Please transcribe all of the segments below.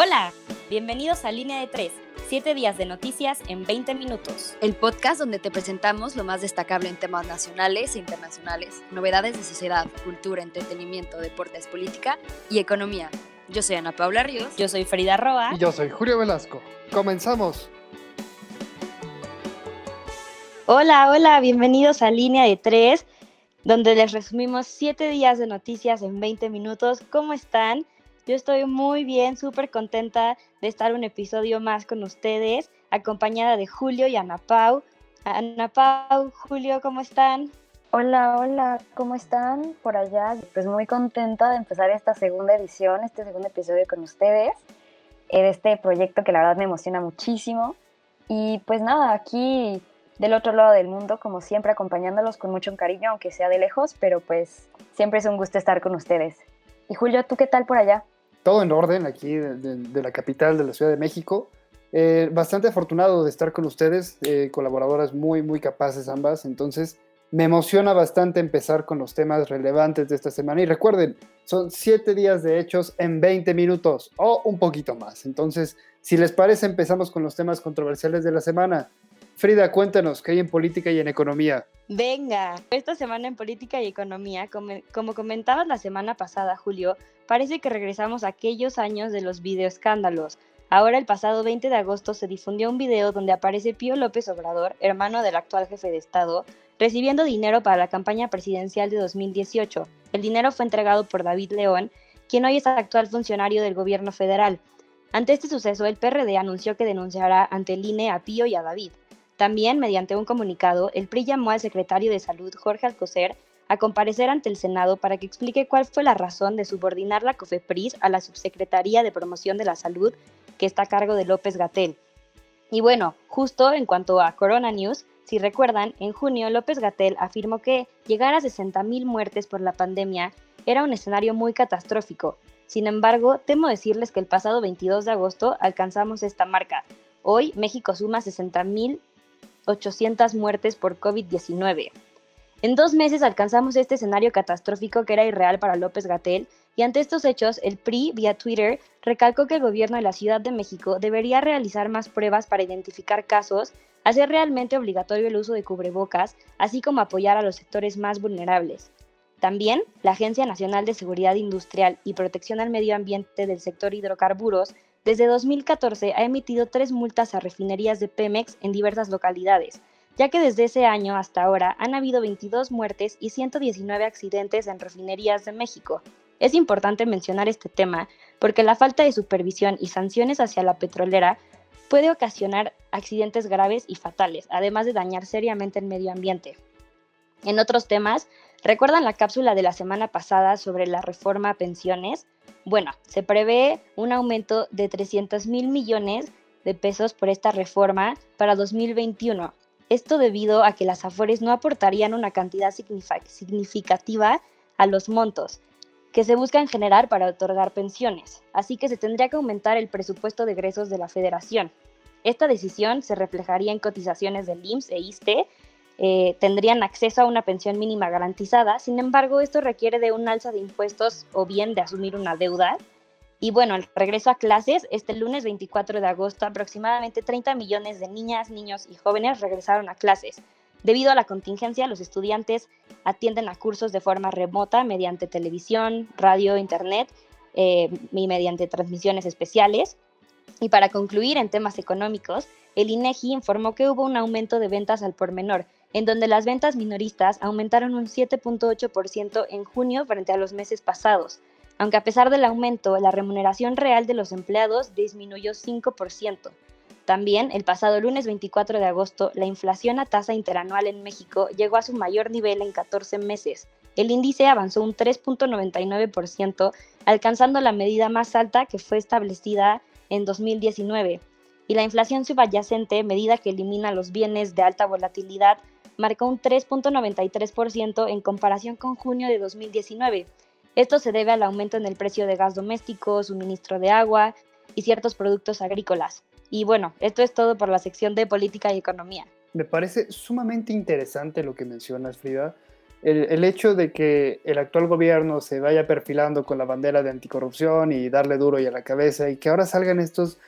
Hola, bienvenidos a Línea de 3, 7 días de noticias en 20 minutos. El podcast donde te presentamos lo más destacable en temas nacionales e internacionales, novedades de sociedad, cultura, entretenimiento, deportes, política y economía. Yo soy Ana Paula Ríos. Yo soy Frida Roa. Y yo soy Julio Velasco. Comenzamos. Hola, hola, bienvenidos a Línea de 3, donde les resumimos 7 días de noticias en 20 minutos. ¿Cómo están? Yo estoy muy bien, súper contenta de estar un episodio más con ustedes, acompañada de Julio y Ana Pau. Ana Pau, Julio, ¿cómo están? Hola, hola, ¿cómo están por allá? Pues muy contenta de empezar esta segunda edición, este segundo episodio con ustedes, eh, de este proyecto que la verdad me emociona muchísimo. Y pues nada, aquí del otro lado del mundo, como siempre, acompañándolos con mucho cariño, aunque sea de lejos, pero pues siempre es un gusto estar con ustedes. Y Julio, ¿tú qué tal por allá? Todo en orden aquí de, la capital de la Ciudad de México. Eh, bastante afortunado de estar con ustedes, eh, colaboradoras muy, muy capaces ambas. Entonces, me emociona bastante empezar con los temas relevantes de esta semana. Y recuerden, son siete días de hechos en 20 minutos o un poquito más. Entonces, si les parece, empezamos con los temas controversiales de la semana. Frida, cuéntanos, ¿qué hay en política y en economía? Venga, esta semana en política y economía, como, comentabas la semana pasada, Julio, parece que regresamos a aquellos años de los videoescándalos. Ahora, el pasado 20 de agosto, se difundió un video donde aparece Pío López Obrador, hermano del actual jefe de Estado, recibiendo dinero para la campaña presidencial de 2018. El dinero fue entregado por David León, quien hoy es actual funcionario del gobierno federal. Ante este suceso, el PRD anunció que denunciará ante el INE a Pío y a David. También, mediante un comunicado, el PRI llamó al secretario de Salud, Jorge Alcocer, a comparecer ante el Senado para que explique cuál fue la razón de subordinar la COFEPRIS a la Subsecretaría de Promoción de la Salud, que está a cargo de López Gatel. Y bueno, justo en cuanto a Corona News, si recuerdan, en junio López Gatel afirmó que llegar a 60.000 muertes por la pandemia era un escenario muy catastrófico. Sin embargo, temo decirles que el pasado 22 de agosto alcanzamos esta marca. Hoy México suma 60.000 800 muertes por COVID-19. En dos meses alcanzamos este escenario catastrófico que era irreal para López Gatel y ante estos hechos el PRI vía Twitter recalcó que el gobierno de la Ciudad de México debería realizar más pruebas para identificar casos, hacer realmente obligatorio el uso de cubrebocas, así como apoyar a los sectores más vulnerables. También, la Agencia Nacional de Seguridad Industrial y Protección al Medio Ambiente del sector hidrocarburos desde 2014 ha emitido tres multas a refinerías de Pemex en diversas localidades, ya que desde ese año hasta ahora han habido 22 muertes y 119 accidentes en refinerías de México. Es importante mencionar este tema porque la falta de supervisión y sanciones hacia la petrolera puede ocasionar accidentes graves y fatales, además de dañar seriamente el medio ambiente. En otros temas, ¿recuerdan la cápsula de la semana pasada sobre la reforma a pensiones? Bueno, se prevé un aumento de 300 mil millones de pesos por esta reforma para 2021. Esto debido a que las AFORES no aportarían una cantidad significativa a los montos que se buscan generar para otorgar pensiones, así que se tendría que aumentar el presupuesto de egresos de la federación. Esta decisión se reflejaría en cotizaciones del IMSS e ISTE eh, tendrían acceso a una pensión mínima garantizada. Sin embargo, esto requiere de un alza de impuestos o bien de asumir una deuda. Y bueno, el regreso a clases, este lunes 24 de agosto, aproximadamente 30 millones de niñas, niños y jóvenes regresaron a clases. Debido a la contingencia, los estudiantes atienden a cursos de forma remota mediante televisión, radio, internet eh, y mediante transmisiones especiales. Y para concluir en temas económicos, el INEGI informó que hubo un aumento de ventas al por menor, en donde las ventas minoristas aumentaron un 7.8% en junio frente a los meses pasados, aunque a pesar del aumento, la remuneración real de los empleados disminuyó 5%. También, el pasado lunes 24 de agosto, la inflación a tasa interanual en México llegó a su mayor nivel en 14 meses. El índice avanzó un 3.99%, alcanzando la medida más alta que fue establecida en 2019. Y la inflación subyacente, medida que elimina los bienes de alta volatilidad, marcó un 3.93% en comparación con junio de 2019. Esto se debe al aumento en el precio de gas doméstico, suministro de agua y ciertos productos agrícolas. Y bueno, esto es todo por la sección de política y economía. Me parece sumamente interesante lo que mencionas, Frida, el, hecho de que el actual gobierno se vaya perfilando con la bandera de anticorrupción y darle duro y a la cabeza y que ahora salgan estos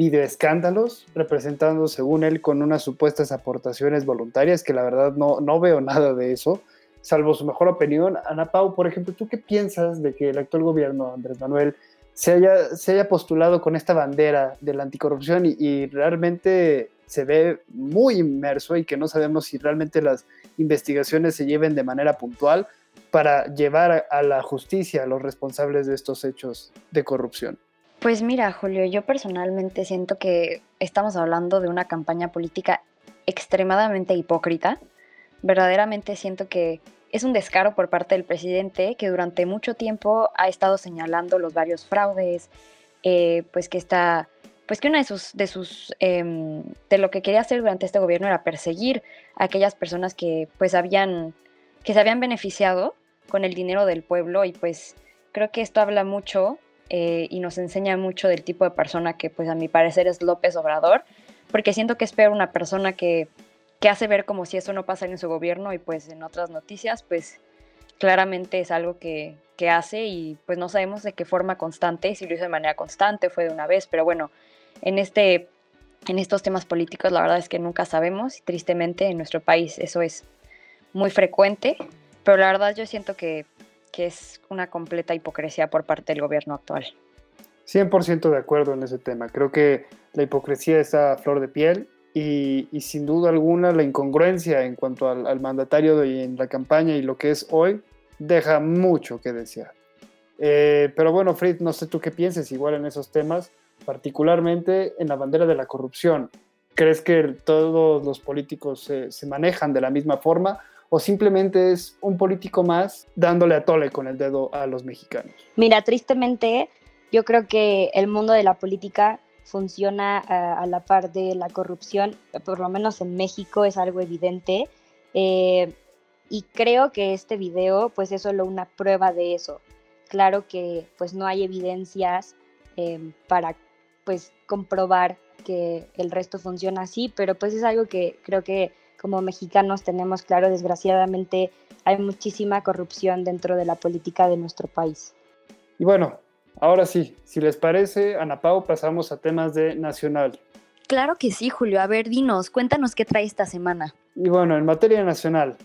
videoescándalos representando, según él, con unas supuestas aportaciones voluntarias, que la verdad no, no veo nada de eso, salvo su mejor opinión. Ana Pau, por ejemplo, ¿tú qué piensas de que el actual gobierno, Andrés Manuel, se haya, se haya postulado con esta bandera de la anticorrupción y realmente se ve muy inmerso y que no sabemos si realmente las investigaciones se lleven de manera puntual para llevar a la justicia a los responsables de estos hechos de corrupción. Pues mira, Julio, yo personalmente siento que estamos hablando de una campaña política extremadamente hipócrita. Verdaderamente siento que es un descaro por parte del presidente que durante mucho tiempo ha estado señalando los varios fraudes, eh, pues que está, pues que una de sus, de sus, em, de lo que quería hacer durante este gobierno era perseguir a aquellas personas que, pues habían, que se habían beneficiado con el dinero del pueblo y pues creo que esto habla mucho eh, y nos enseña mucho del tipo de persona que pues a mi parecer es López Obrador, porque siento que es peor una persona que, que hace ver como si eso no pasa en su gobierno y pues en otras noticias pues claramente es algo que, que hace y pues no sabemos de qué forma constante, si lo hizo de manera constante, fue de una vez, pero bueno, en este en estos temas políticos la verdad es que nunca sabemos y tristemente en nuestro país eso es muy frecuente, pero la verdad yo siento que que es una completa hipocresía por parte del gobierno actual. 100% de acuerdo en ese tema. Creo que la hipocresía está a flor de piel y, sin duda alguna la incongruencia en cuanto al, mandatario y en la campaña y lo que es hoy deja mucho que desear. Eh, pero bueno, Fritz, no sé tú qué pienses igual en esos temas, particularmente en la bandera de la corrupción. ¿Crees que todos los políticos se manejan de la misma forma o simplemente es un político más dándole a tole con el dedo a los mexicanos? Mira, tristemente, yo creo que el mundo de la política funciona a, la par de la corrupción, por lo menos en México es algo evidente. Eh, y creo que este video pues es solo una prueba de eso. Claro que pues no hay evidencias eh, para pues comprobar que el resto funciona así, pero pues es algo que creo que como mexicanos tenemos claro, desgraciadamente hay muchísima corrupción dentro de la política de nuestro país. Y bueno, ahora sí, si les parece, Ana Pau, pasamos a temas de nacional. Claro que sí, Julio. A ver, dinos, cuéntanos qué trae esta semana. Y bueno, en materia nacional,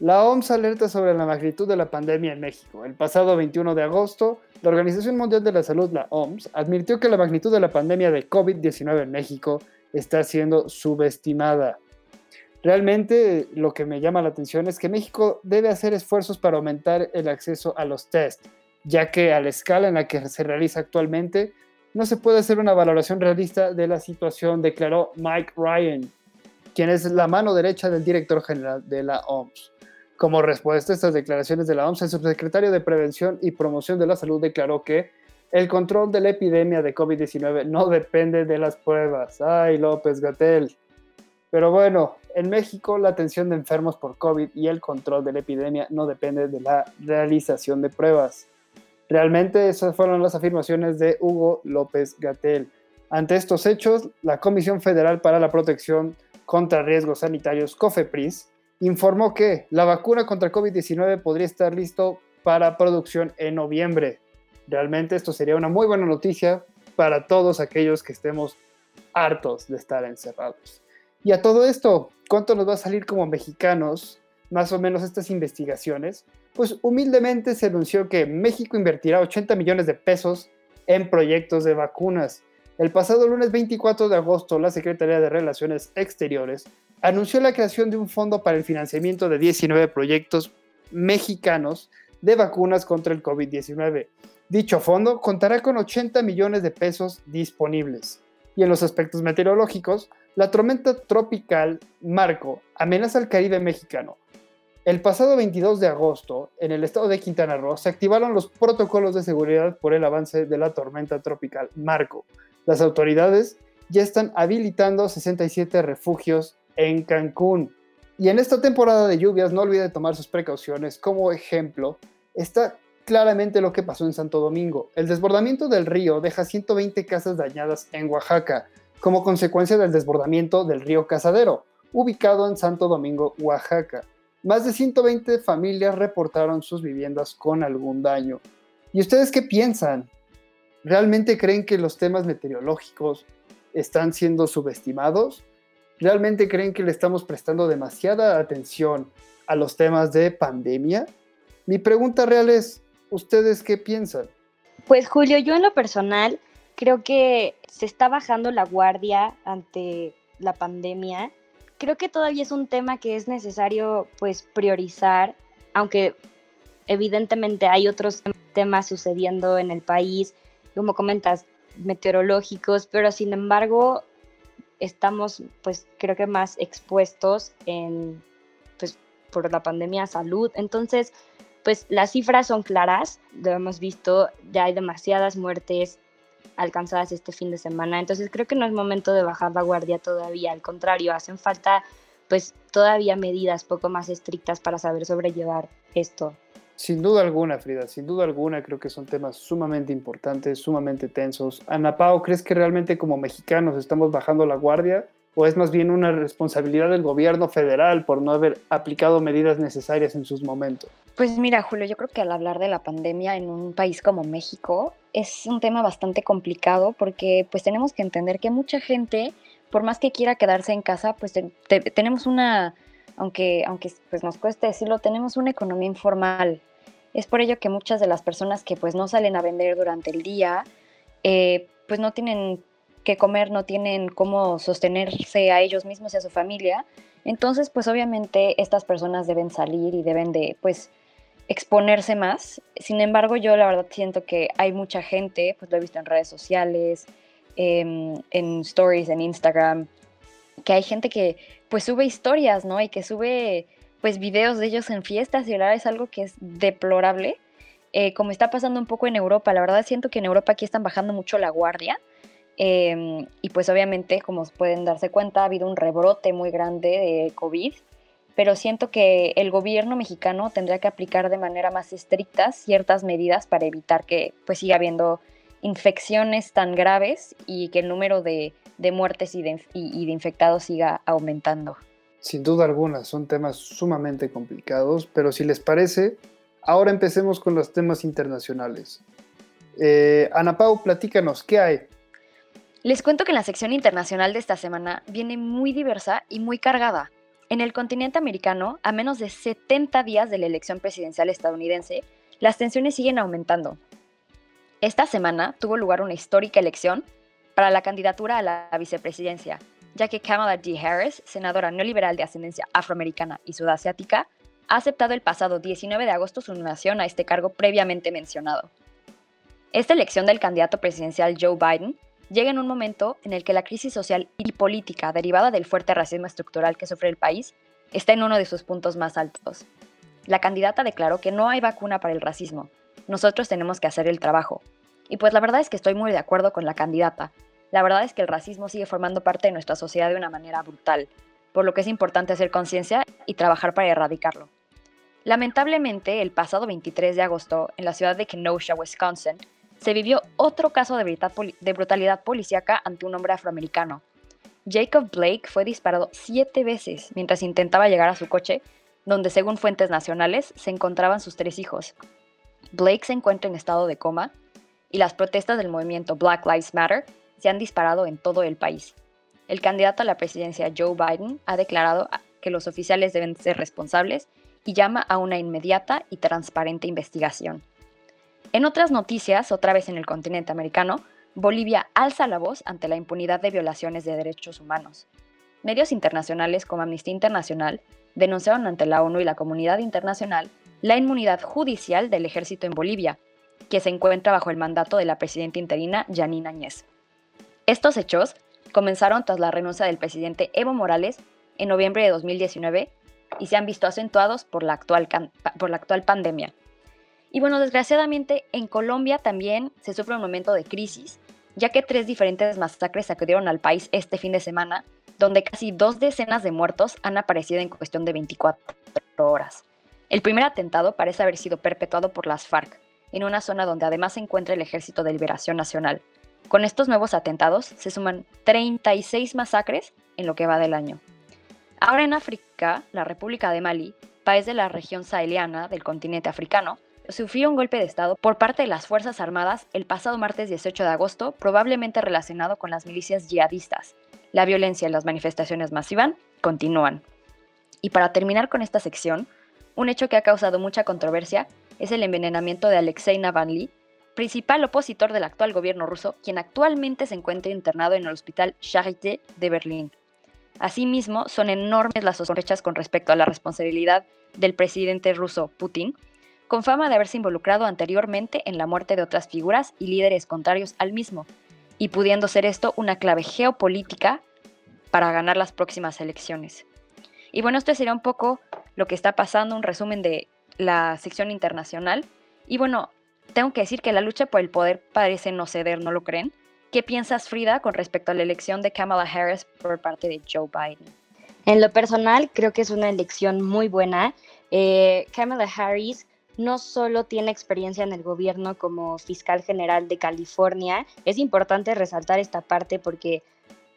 la OMS alerta sobre la magnitud de la pandemia en México. El pasado 21 de agosto, la Organización Mundial de la Salud, la OMS, advirtió que la magnitud de la pandemia de COVID-19 en México está siendo subestimada. Realmente lo que me llama la atención es que México debe hacer esfuerzos para aumentar el acceso a los test, ya que a la escala en la que se realiza actualmente no se puede hacer una valoración realista de la situación, declaró Mike Ryan, quien es la mano derecha del director general de la OMS. Como respuesta a estas declaraciones de la OMS, el subsecretario de Prevención y Promoción de la Salud declaró que el control de la epidemia de COVID-19 no depende de las pruebas. Ay, López Gatel. Pero bueno, en México la atención de enfermos por COVID y el control de la epidemia no depende de la realización de pruebas. Realmente esas fueron las afirmaciones de Hugo López Gatel. Ante estos hechos, la Comisión Federal para la Protección contra Riesgos Sanitarios, COFEPRIS, informó que la vacuna contra COVID-19 podría estar listo para producción en noviembre. Realmente esto sería una muy buena noticia para todos aquellos que estemos hartos de estar encerrados. Y a todo esto, ¿cuánto nos va a salir como mexicanos más o menos estas investigaciones? Pues humildemente se anunció que México invertirá 80 millones de pesos en proyectos de vacunas. El pasado lunes 24 de agosto, la Secretaría de Relaciones Exteriores anunció la creación de un fondo para el financiamiento de 19 proyectos mexicanos de vacunas contra el COVID-19. Dicho fondo contará con 80 millones de pesos disponibles. Y en los aspectos meteorológicos, la tormenta tropical Marco amenaza al Caribe mexicano. El pasado 22 de agosto, en el estado de Quintana Roo, se activaron los protocolos de seguridad por el avance de la tormenta tropical Marco. Las autoridades ya están habilitando 67 refugios en Cancún. Y en esta temporada de lluvias no olvide tomar sus precauciones. Como ejemplo, está claramente lo que pasó en Santo Domingo. El desbordamiento del río deja 120 casas dañadas en Oaxaca como consecuencia del desbordamiento del río Casadero, ubicado en Santo Domingo, Oaxaca. más de 120 familias reportaron sus viviendas con algún daño. ¿Y ustedes qué piensan? ¿Realmente creen que los temas meteorológicos están siendo subestimados? ¿Realmente creen que le estamos prestando demasiada atención a los temas de pandemia? Mi pregunta real es, ¿ustedes qué piensan? Pues Julio, yo en lo personal creo que se está bajando la guardia ante la pandemia. Creo que todavía es un tema que es necesario pues priorizar, aunque evidentemente hay otros temas sucediendo en el país, como comentas, meteorológicos, pero sin embargo estamos pues creo que más expuestos en pues por la pandemia salud. Entonces, pues las cifras son claras, lo hemos visto, ya hay demasiadas muertes alcanzadas este fin de semana, entonces creo que no es momento de bajar la guardia todavía, al contrario, hacen falta pues todavía medidas poco más estrictas para saber sobrellevar esto. Sin duda alguna, Frida, sin duda alguna creo que son temas sumamente importantes, sumamente tensos. Ana Pao, ¿crees que realmente como mexicanos estamos bajando la guardia o es más bien una responsabilidad del gobierno federal por no haber aplicado medidas necesarias en sus momentos? Pues mira, Julio, yo creo que al hablar de la pandemia en un país como México es un tema bastante complicado porque pues tenemos que entender que mucha gente, por más que quiera quedarse en casa, pues tenemos una, aunque, aunque pues nos cueste decirlo, tenemos una economía informal. Es por ello que muchas de las personas que pues no salen a vender durante el día, eh, pues no tienen que comer, no tienen cómo sostenerse a ellos mismos y a su familia. Entonces, pues obviamente estas personas deben salir y deben de, pues, exponerse más. Sin embargo, yo la verdad siento que hay mucha gente, pues lo he visto en redes sociales, em, en stories, en Instagram, que hay gente que pues sube historias, ¿no? Y que sube pues videos de ellos en fiestas y la es algo que es deplorable. Eh, como está pasando un poco en Europa, la verdad siento que en Europa aquí están bajando mucho la guardia. Em, y pues obviamente, como pueden darse cuenta, ha habido un rebrote muy grande de COVID pero siento que el gobierno mexicano tendría que aplicar de manera más estricta ciertas medidas para evitar que pues siga habiendo infecciones tan graves y que el número de, muertes y de, y de infectados siga aumentando. Sin duda alguna, son temas sumamente complicados, pero si les parece, ahora empecemos con los temas internacionales. Eh, Ana Pau, platícanos, ¿qué hay? Les cuento que la sección internacional de esta semana viene muy diversa y muy cargada. En el continente americano, a menos de 70 días de la elección presidencial estadounidense, las tensiones siguen aumentando. Esta semana tuvo lugar una histórica elección para la candidatura a la vicepresidencia, ya que Kamala D. Harris, senadora neoliberal de ascendencia afroamericana y sudasiática, ha aceptado el pasado 19 de agosto su nominación a este cargo previamente mencionado. Esta elección del candidato presidencial Joe Biden llega en un momento en el que la crisis social y política derivada del fuerte racismo estructural que sufre el país está en uno de sus puntos más altos. La candidata declaró que no hay vacuna para el racismo. Nosotros tenemos que hacer el trabajo. Y pues la verdad es que estoy muy de acuerdo con la candidata. La verdad es que el racismo sigue formando parte de nuestra sociedad de una manera brutal, por lo que es importante hacer conciencia y trabajar para erradicarlo. Lamentablemente, el pasado 23 de agosto, en la ciudad de Kenosha, Wisconsin, se vivió otro caso de, brutalidad policíaca ante un hombre afroamericano. Jacob Blake fue disparado siete veces mientras intentaba llegar a su coche, donde según fuentes nacionales se encontraban sus tres hijos. Blake se encuentra en estado de coma y las protestas del movimiento Black Lives Matter se han disparado en todo el país. El candidato a la presidencia Joe Biden ha declarado que los oficiales deben ser responsables y llama a una inmediata y transparente investigación. En otras noticias, otra vez en el continente americano, Bolivia alza la voz ante la impunidad de violaciones de derechos humanos. Medios internacionales como Amnistía Internacional denunciaron ante la ONU y la comunidad internacional la inmunidad judicial del ejército en Bolivia, que se encuentra bajo el mandato de la presidenta interina Janine Áñez. Estos hechos comenzaron tras la renuncia del presidente Evo Morales en noviembre de 2019 y se han visto acentuados por la actual, por la actual pandemia. Y bueno, desgraciadamente en Colombia también se sufre un momento de crisis, ya que tres diferentes masacres sacudieron al país este fin de semana, donde casi dos decenas de muertos han aparecido en cuestión de 24 horas. El primer atentado parece haber sido perpetuado por las FARC, en una zona donde además se encuentra el Ejército de Liberación Nacional. Con estos nuevos atentados se suman 36 masacres en lo que va del año. Ahora en África, la República de Mali país de la región saheliana del continente africano, sufrió un golpe de Estado por parte de las Fuerzas Armadas el pasado martes 18 de agosto, probablemente relacionado con las milicias yihadistas. La violencia y las manifestaciones masivas continúan. Y para terminar con esta sección, un hecho que ha causado mucha controversia es el envenenamiento de Alexei Navalny, principal opositor del actual gobierno ruso, quien actualmente se encuentra internado en el hospital Charité de Berlín. Asimismo, son enormes las sospechas con respecto a la responsabilidad del presidente ruso Putin, con fama de haberse involucrado anteriormente en la muerte de otras figuras y líderes contrarios al mismo, y pudiendo ser esto una clave geopolítica para ganar las próximas elecciones. Y bueno, esto sería un poco lo que está pasando, un resumen de la sección internacional. Y bueno, tengo que decir que la lucha por el poder parece no ceder, ¿no lo creen? ¿Qué piensas, Frida, con respecto a la elección de Kamala Harris por parte de Joe Biden? En lo personal, creo que es una elección muy buena. Eh, Kamala Harris no solo tiene experiencia en el gobierno como fiscal general de California, es importante resaltar esta parte porque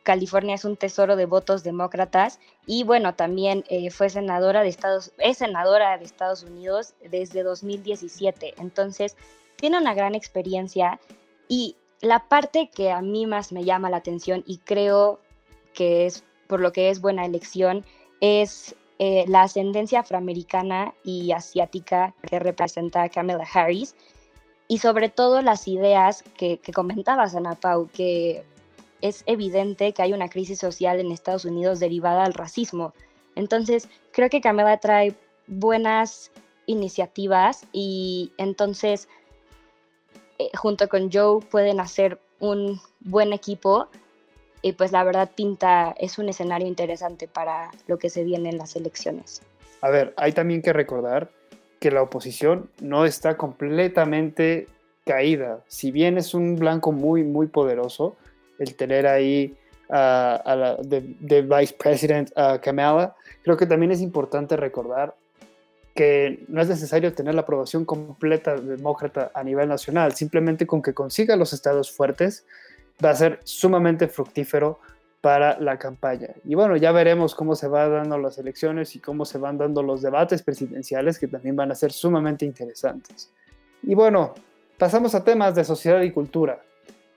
California es un tesoro de votos demócratas y bueno, también eh, fue senadora de Estados, es senadora de Estados Unidos desde 2017, entonces tiene una gran experiencia y la parte que a mí más me llama la atención y creo que es por lo que es buena elección es eh, la ascendencia afroamericana y asiática que representa Kamala Harris y sobre todo las ideas que, que comentabas, Ana Pau, que es evidente que hay una crisis social en Estados Unidos derivada al racismo. Entonces, creo que Kamala trae buenas iniciativas y entonces, eh, junto con Joe, pueden hacer un buen equipo y pues la verdad pinta, es un escenario interesante para lo que se viene en las elecciones. A ver, hay también que recordar que la oposición no está completamente caída. Si bien es un blanco muy, muy poderoso, el tener ahí a la de, Vice President Kamala, creo que también es importante recordar que no es necesario tener la aprobación completa demócrata a nivel nacional, simplemente con que consiga los estados fuertes va a ser sumamente fructífero para la campaña. Y bueno, ya veremos cómo se van dando las elecciones y cómo se van dando los debates presidenciales que también van a ser sumamente interesantes. Y bueno, pasamos a temas de sociedad y cultura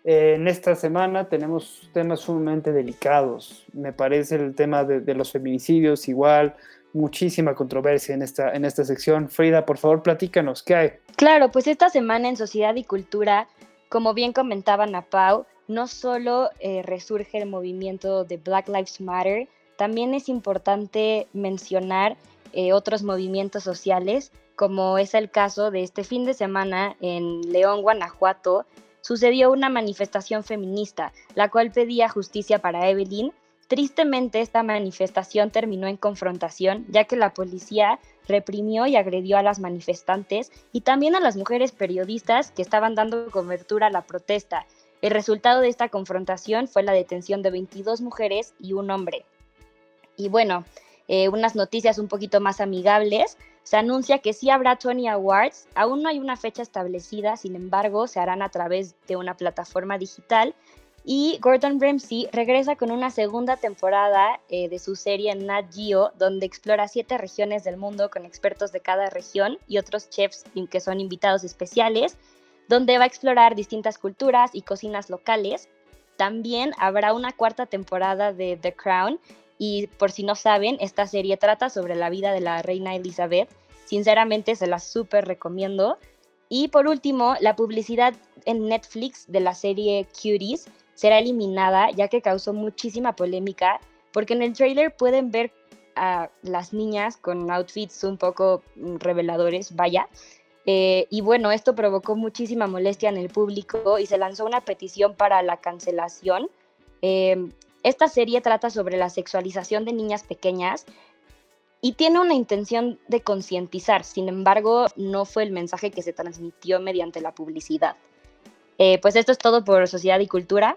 en esta semana tenemos temas sumamente delicados. Me parece el tema de, los feminicidios igual, muchísima controversia en esta, en esta sección. Frida, por favor, platícanos, ¿qué hay? Claro, pues esta semana en Sociedad y Cultura, como bien comentaba Napau, no solo eh, resurge el movimiento de Black Lives Matter, también es importante mencionar eh, otros movimientos sociales, como es el caso de este fin de semana en León, Guanajuato, sucedió una manifestación feminista, la cual pedía justicia para Evelyn. Tristemente, esta manifestación terminó en confrontación, ya que la policía reprimió y agredió a las manifestantes y también a las mujeres periodistas que estaban dando cobertura a la protesta. El resultado de esta confrontación fue la detención de 22 mujeres y un hombre. Y bueno, eh, unas noticias un poquito más amigables. Se anuncia que sí habrá Tony Awards. Aún no hay una fecha establecida, sin embargo, se harán a través de una plataforma digital. Y Gordon Ramsay regresa con una segunda temporada eh, de su serie Nat Geo, donde explora siete regiones del mundo con expertos de cada región y otros chefs que son invitados especiales, donde va a explorar distintas culturas y cocinas locales. También habrá una cuarta temporada de The Crown, y por si no saben, esta serie trata sobre la vida de la reina Elizabeth. Sinceramente se la súper recomiendo. Y por último, la publicidad en Netflix de la serie Cuties será eliminada ya que causó muchísima polémica porque en el trailer pueden ver a las niñas con outfits un poco mm, reveladores, vaya. Eh, y bueno, esto provocó muchísima molestia en el público y se lanzó una petición para la cancelación. Eh, esta serie trata sobre la sexualización de niñas pequeñas y tiene una intención de concientizar, sin embargo, no fue el mensaje que se transmitió mediante la publicidad. Eh, pues esto es todo por Sociedad y Cultura.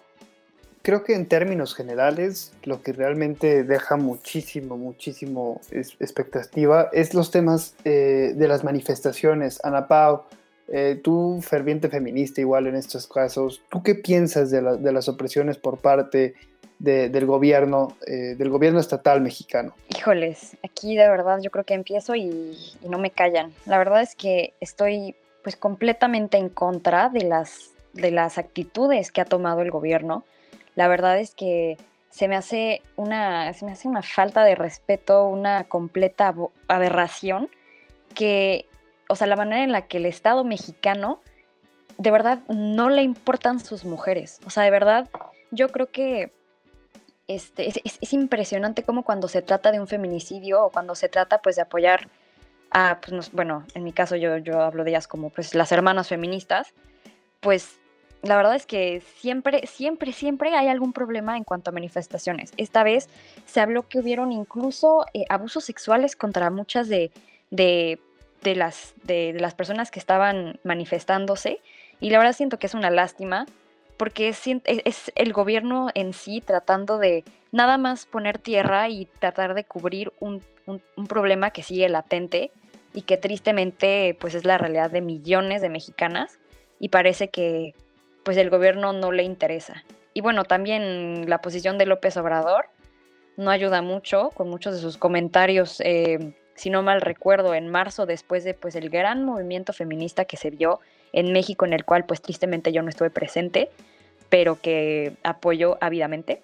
Creo que en términos generales, lo que realmente deja muchísimo, muchísimo expectativa es los temas eh, de las manifestaciones. Ana Pau, eh, tú, ferviente feminista igual en estos casos, ¿tú qué piensas de, de las opresiones por parte del gobierno, eh, del gobierno estatal mexicano. Híjoles, aquí de verdad yo creo que empiezo y, y, no me callan. La verdad es que estoy pues completamente en contra de las, de las actitudes que ha tomado el gobierno. La verdad es que se me hace una, se me hace una falta de respeto, una completa aberración que, o sea, la manera en la que el Estado mexicano de verdad no le importan sus mujeres. O sea, de verdad, yo creo que este, es, impresionante cómo cuando se trata de un feminicidio o cuando se trata pues de apoyar a, pues, bueno, en mi caso yo, yo hablo de ellas como pues las hermanas feministas, pues la verdad es que siempre, siempre, siempre hay algún problema en cuanto a manifestaciones. Esta vez se habló que hubieron incluso eh, abusos sexuales contra muchas de, de, las, de, las personas que estaban manifestándose. Y la verdad siento que es una lástima porque es, es, el gobierno en sí tratando de nada más poner tierra y tratar de cubrir un, un, un problema que sigue latente y que tristemente pues es la realidad de millones de mexicanas y parece que pues el gobierno no le interesa. Y bueno, también la posición de López Obrador no ayuda mucho con muchos de sus comentarios, eh, si no mal recuerdo, en marzo después de pues el gran movimiento feminista que se vio en México, en el cual pues tristemente yo no estuve presente, pero que apoyó ávidamente.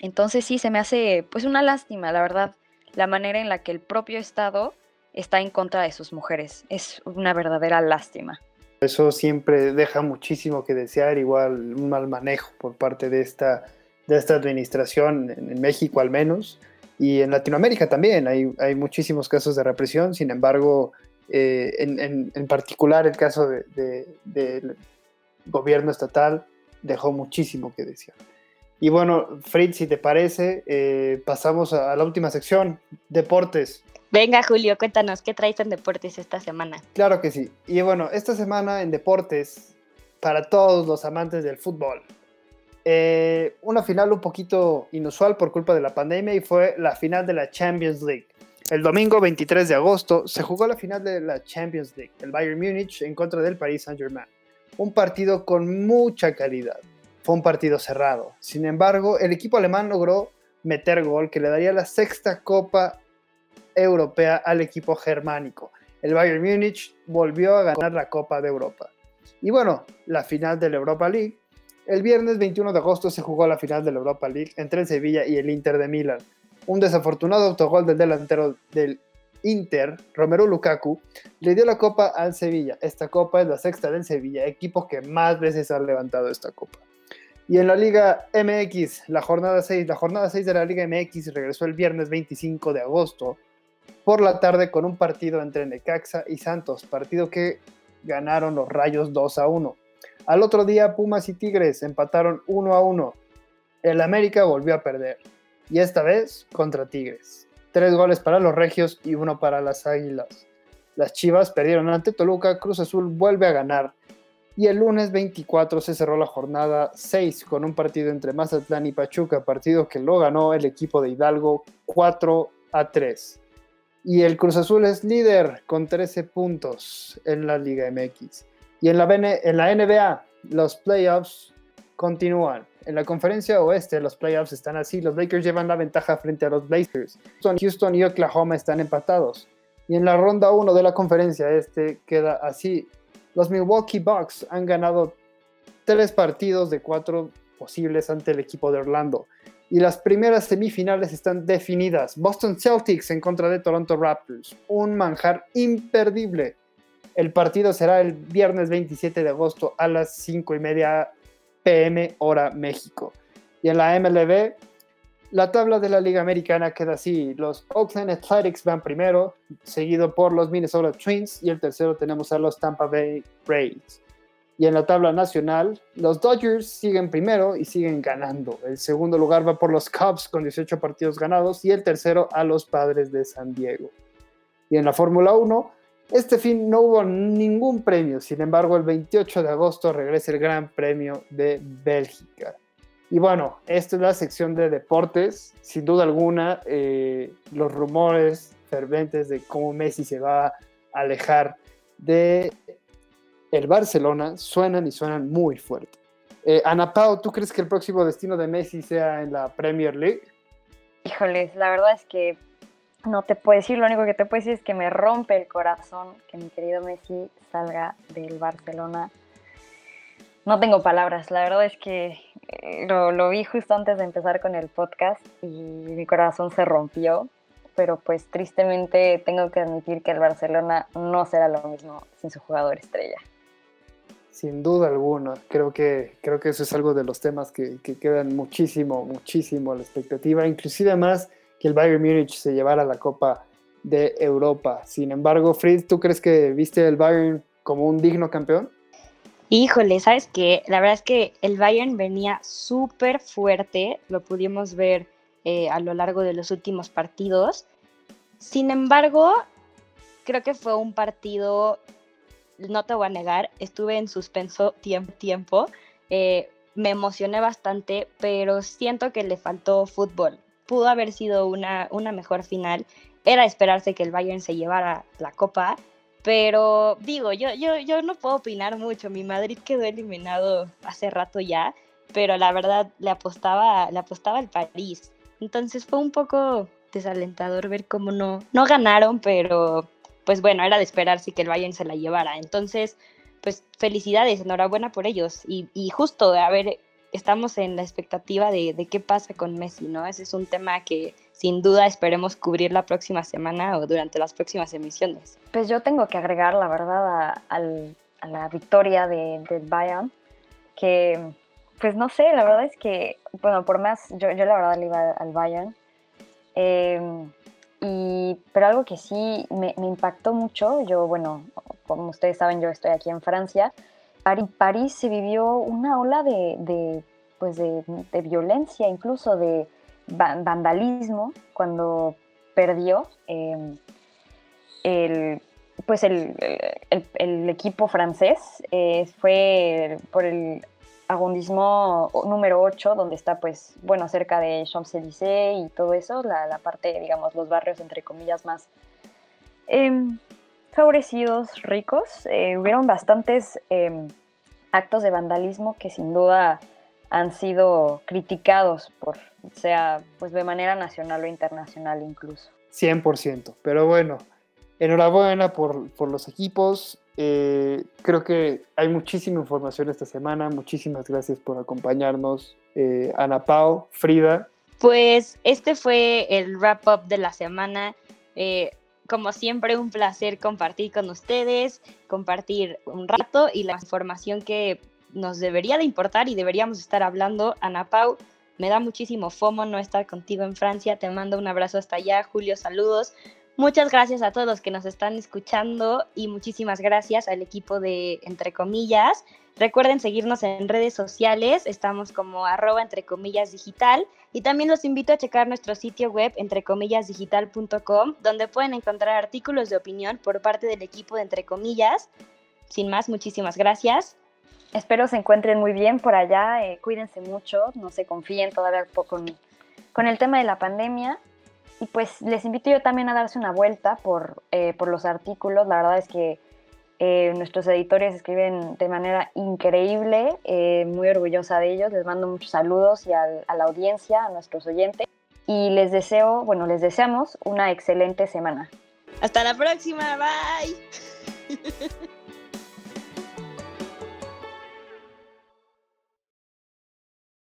Entonces sí, se me hace pues una lástima, la verdad, la manera en la que el propio Estado está en contra de sus mujeres. Es una verdadera lástima. Eso siempre deja muchísimo que desear, igual un mal manejo por parte de esta, de esta administración, en, México al menos, y en Latinoamérica también. Hay, hay muchísimos casos de represión, sin embargo, eh, en, en, particular el caso del de, gobierno estatal dejó muchísimo que desear. Y bueno, Fritz, si te parece, eh, pasamos a la última sección, deportes. Venga, Julio, cuéntanos, ¿qué traes en deportes esta semana? Claro que sí. Y bueno, esta semana en deportes, para todos los amantes del fútbol, eh, una final un poquito inusual por culpa de la pandemia y fue la final de la Champions League. El domingo 23 de agosto se jugó la final de la Champions League, el Bayern Múnich en contra del Paris Saint-Germain. Un partido con mucha calidad. Fue un partido cerrado. Sin embargo, el equipo alemán logró meter gol que le daría la sexta copa europea al equipo germánico. El Bayern Múnich volvió a ganar la Copa de Europa. Y bueno, la final de la Europa League. El viernes 21 de agosto se jugó la final de la Europa League entre el Sevilla y el Inter de Milán. Un desafortunado autogol del delantero del Inter, Romero Lukaku, le dio la copa al Sevilla. Esta copa es la sexta del Sevilla, equipo que más veces ha levantado esta copa. Y en la Liga MX, la jornada 6, la jornada 6 de la Liga MX regresó el viernes 25 de agosto por la tarde con un partido entre Necaxa y Santos, partido que ganaron los Rayos 2 a 1. Al otro día Pumas y Tigres empataron 1 a 1. El América volvió a perder, y esta vez contra Tigres. Tres goles para los Regios y uno para las Águilas. Las Chivas perdieron ante Toluca, Cruz Azul vuelve a ganar. Y el lunes 24 se cerró la jornada 6 con un partido entre Mazatlán y Pachuca, partido que lo ganó el equipo de Hidalgo 4 a 3. Y el Cruz Azul es líder con 13 puntos en la Liga MX. Y en la, NBA, los playoffs continúan. En la conferencia oeste, los playoffs están así. Los Lakers llevan la ventaja frente a los Blazers. Houston y Oklahoma están empatados. Y en la ronda 1 de la conferencia este queda así. Los Milwaukee Bucks han ganado tres partidos de cuatro posibles ante el equipo de Orlando y las primeras semifinales están definidas. Boston Celtics en contra de Toronto Raptors. Un manjar imperdible. El partido será el viernes 27 de agosto a las 5 y media pm hora México. Y en la MLB, la tabla de la Liga Americana queda así. Los Oakland Athletics van primero, seguido por los Minnesota Twins y el tercero tenemos a los Tampa Bay Rays. Y en la tabla nacional, los Dodgers siguen primero y siguen ganando. El segundo lugar va por los Cubs con 18 partidos ganados y el tercero a los Padres de San Diego. Y en la Fórmula 1, este fin no hubo ningún premio, sin embargo el 28 de agosto regresa el Gran Premio de Bélgica. Y bueno, esta es la sección de deportes. Sin duda alguna, eh, los rumores ferventes de cómo Messi se va a alejar de el Barcelona suenan y suenan muy fuerte. Eh, Ana Pao, ¿tú crees que el próximo destino de Messi sea en la Premier League? Híjoles, la verdad es que no te puedo decir, lo único que te puedo decir es que me rompe el corazón que mi querido Messi salga del Barcelona. No tengo palabras, la verdad es que eh, lo, lo, vi justo antes de empezar con el podcast y mi corazón se rompió, pero pues tristemente tengo que admitir que el Barcelona no será lo mismo sin su jugador estrella. Sin duda alguna, creo que, creo que eso es algo de los temas que, que quedan muchísimo, muchísimo a la expectativa, inclusive más que el Bayern Múnich se llevara la Copa de Europa. Sin embargo, Fritz, ¿tú crees que viste el Bayern como un digno campeón? Híjole, ¿sabes qué? La verdad es que el Bayern venía súper fuerte, lo pudimos ver eh, a lo largo de los últimos partidos. Sin embargo, creo que fue un partido, no te voy a negar, estuve en suspenso tiempo, eh, me emocioné bastante, pero siento que le faltó fútbol. Pudo haber sido una, una mejor final. Era esperarse que el Bayern se llevara la copa, pero digo, yo, yo, yo no puedo opinar mucho. Mi Madrid quedó eliminado hace rato ya, pero la verdad le apostaba, le apostaba al París. Entonces fue un poco desalentador ver cómo no, no ganaron, pero pues bueno, era de esperarse que el Bayern se la llevara. Entonces, pues felicidades, enhorabuena por ellos. Y, justo, a ver, estamos en la expectativa de, de, qué pasa con Messi, ¿no? Ese es un tema que sin duda esperemos cubrir la próxima semana o durante las próximas emisiones. Pues yo tengo que agregar, la verdad, a, la victoria del de Bayern, que pues no sé, la verdad es que, bueno, por más, yo, yo la verdad le iba al Bayern. Eh, y, pero algo que sí me, impactó mucho, yo, bueno, como ustedes saben, yo estoy aquí en Francia. En París se vivió una ola de, pues de, violencia, incluso de vandalismo, cuando perdió eh, el, pues el, el, el, equipo francés. Eh, fue por el arrondissement número 8, donde está, pues, bueno, cerca de Champs-Élysées y todo eso, la, parte, digamos, los barrios, entre comillas, más eh, favorecidos, ricos. Eh, hubieron bastantes eh, actos de vandalismo que sin duda han sido criticados por, sea, pues, de manera nacional o internacional incluso. 100%, pero bueno, enhorabuena por, por los equipos, eh, creo que hay muchísima información esta semana. Muchísimas gracias por acompañarnos, eh, Ana Pau, Frida. Pues este fue el wrap up de la semana. Eh, como siempre, un placer compartir con ustedes, compartir un rato y la información que nos debería de importar y deberíamos estar hablando. Ana Pau, me da muchísimo fomo no estar contigo en Francia. Te mando un abrazo hasta allá. Julio, saludos. Muchas gracias a todos los que nos están escuchando y muchísimas gracias al equipo de Entre Comillas. Recuerden seguirnos en redes sociales, estamos como arroba entre comillas digital y también los invito a checar nuestro sitio web entrecomillasdigital.com donde pueden encontrar artículos de opinión por parte del equipo de Entre Comillas. Sin más, muchísimas gracias. Espero se encuentren muy bien por allá, eh, cuídense mucho, no se confíen todavía con, con el tema de la pandemia y pues les invito yo también a darse una vuelta por, eh, por los artículos. La verdad es que eh, nuestros editores escriben de manera increíble, eh, muy orgullosa de ellos. Les mando muchos saludos y a, a la audiencia, a nuestros oyentes. Y les deseo, bueno, les deseamos una excelente semana. Hasta la próxima, bye.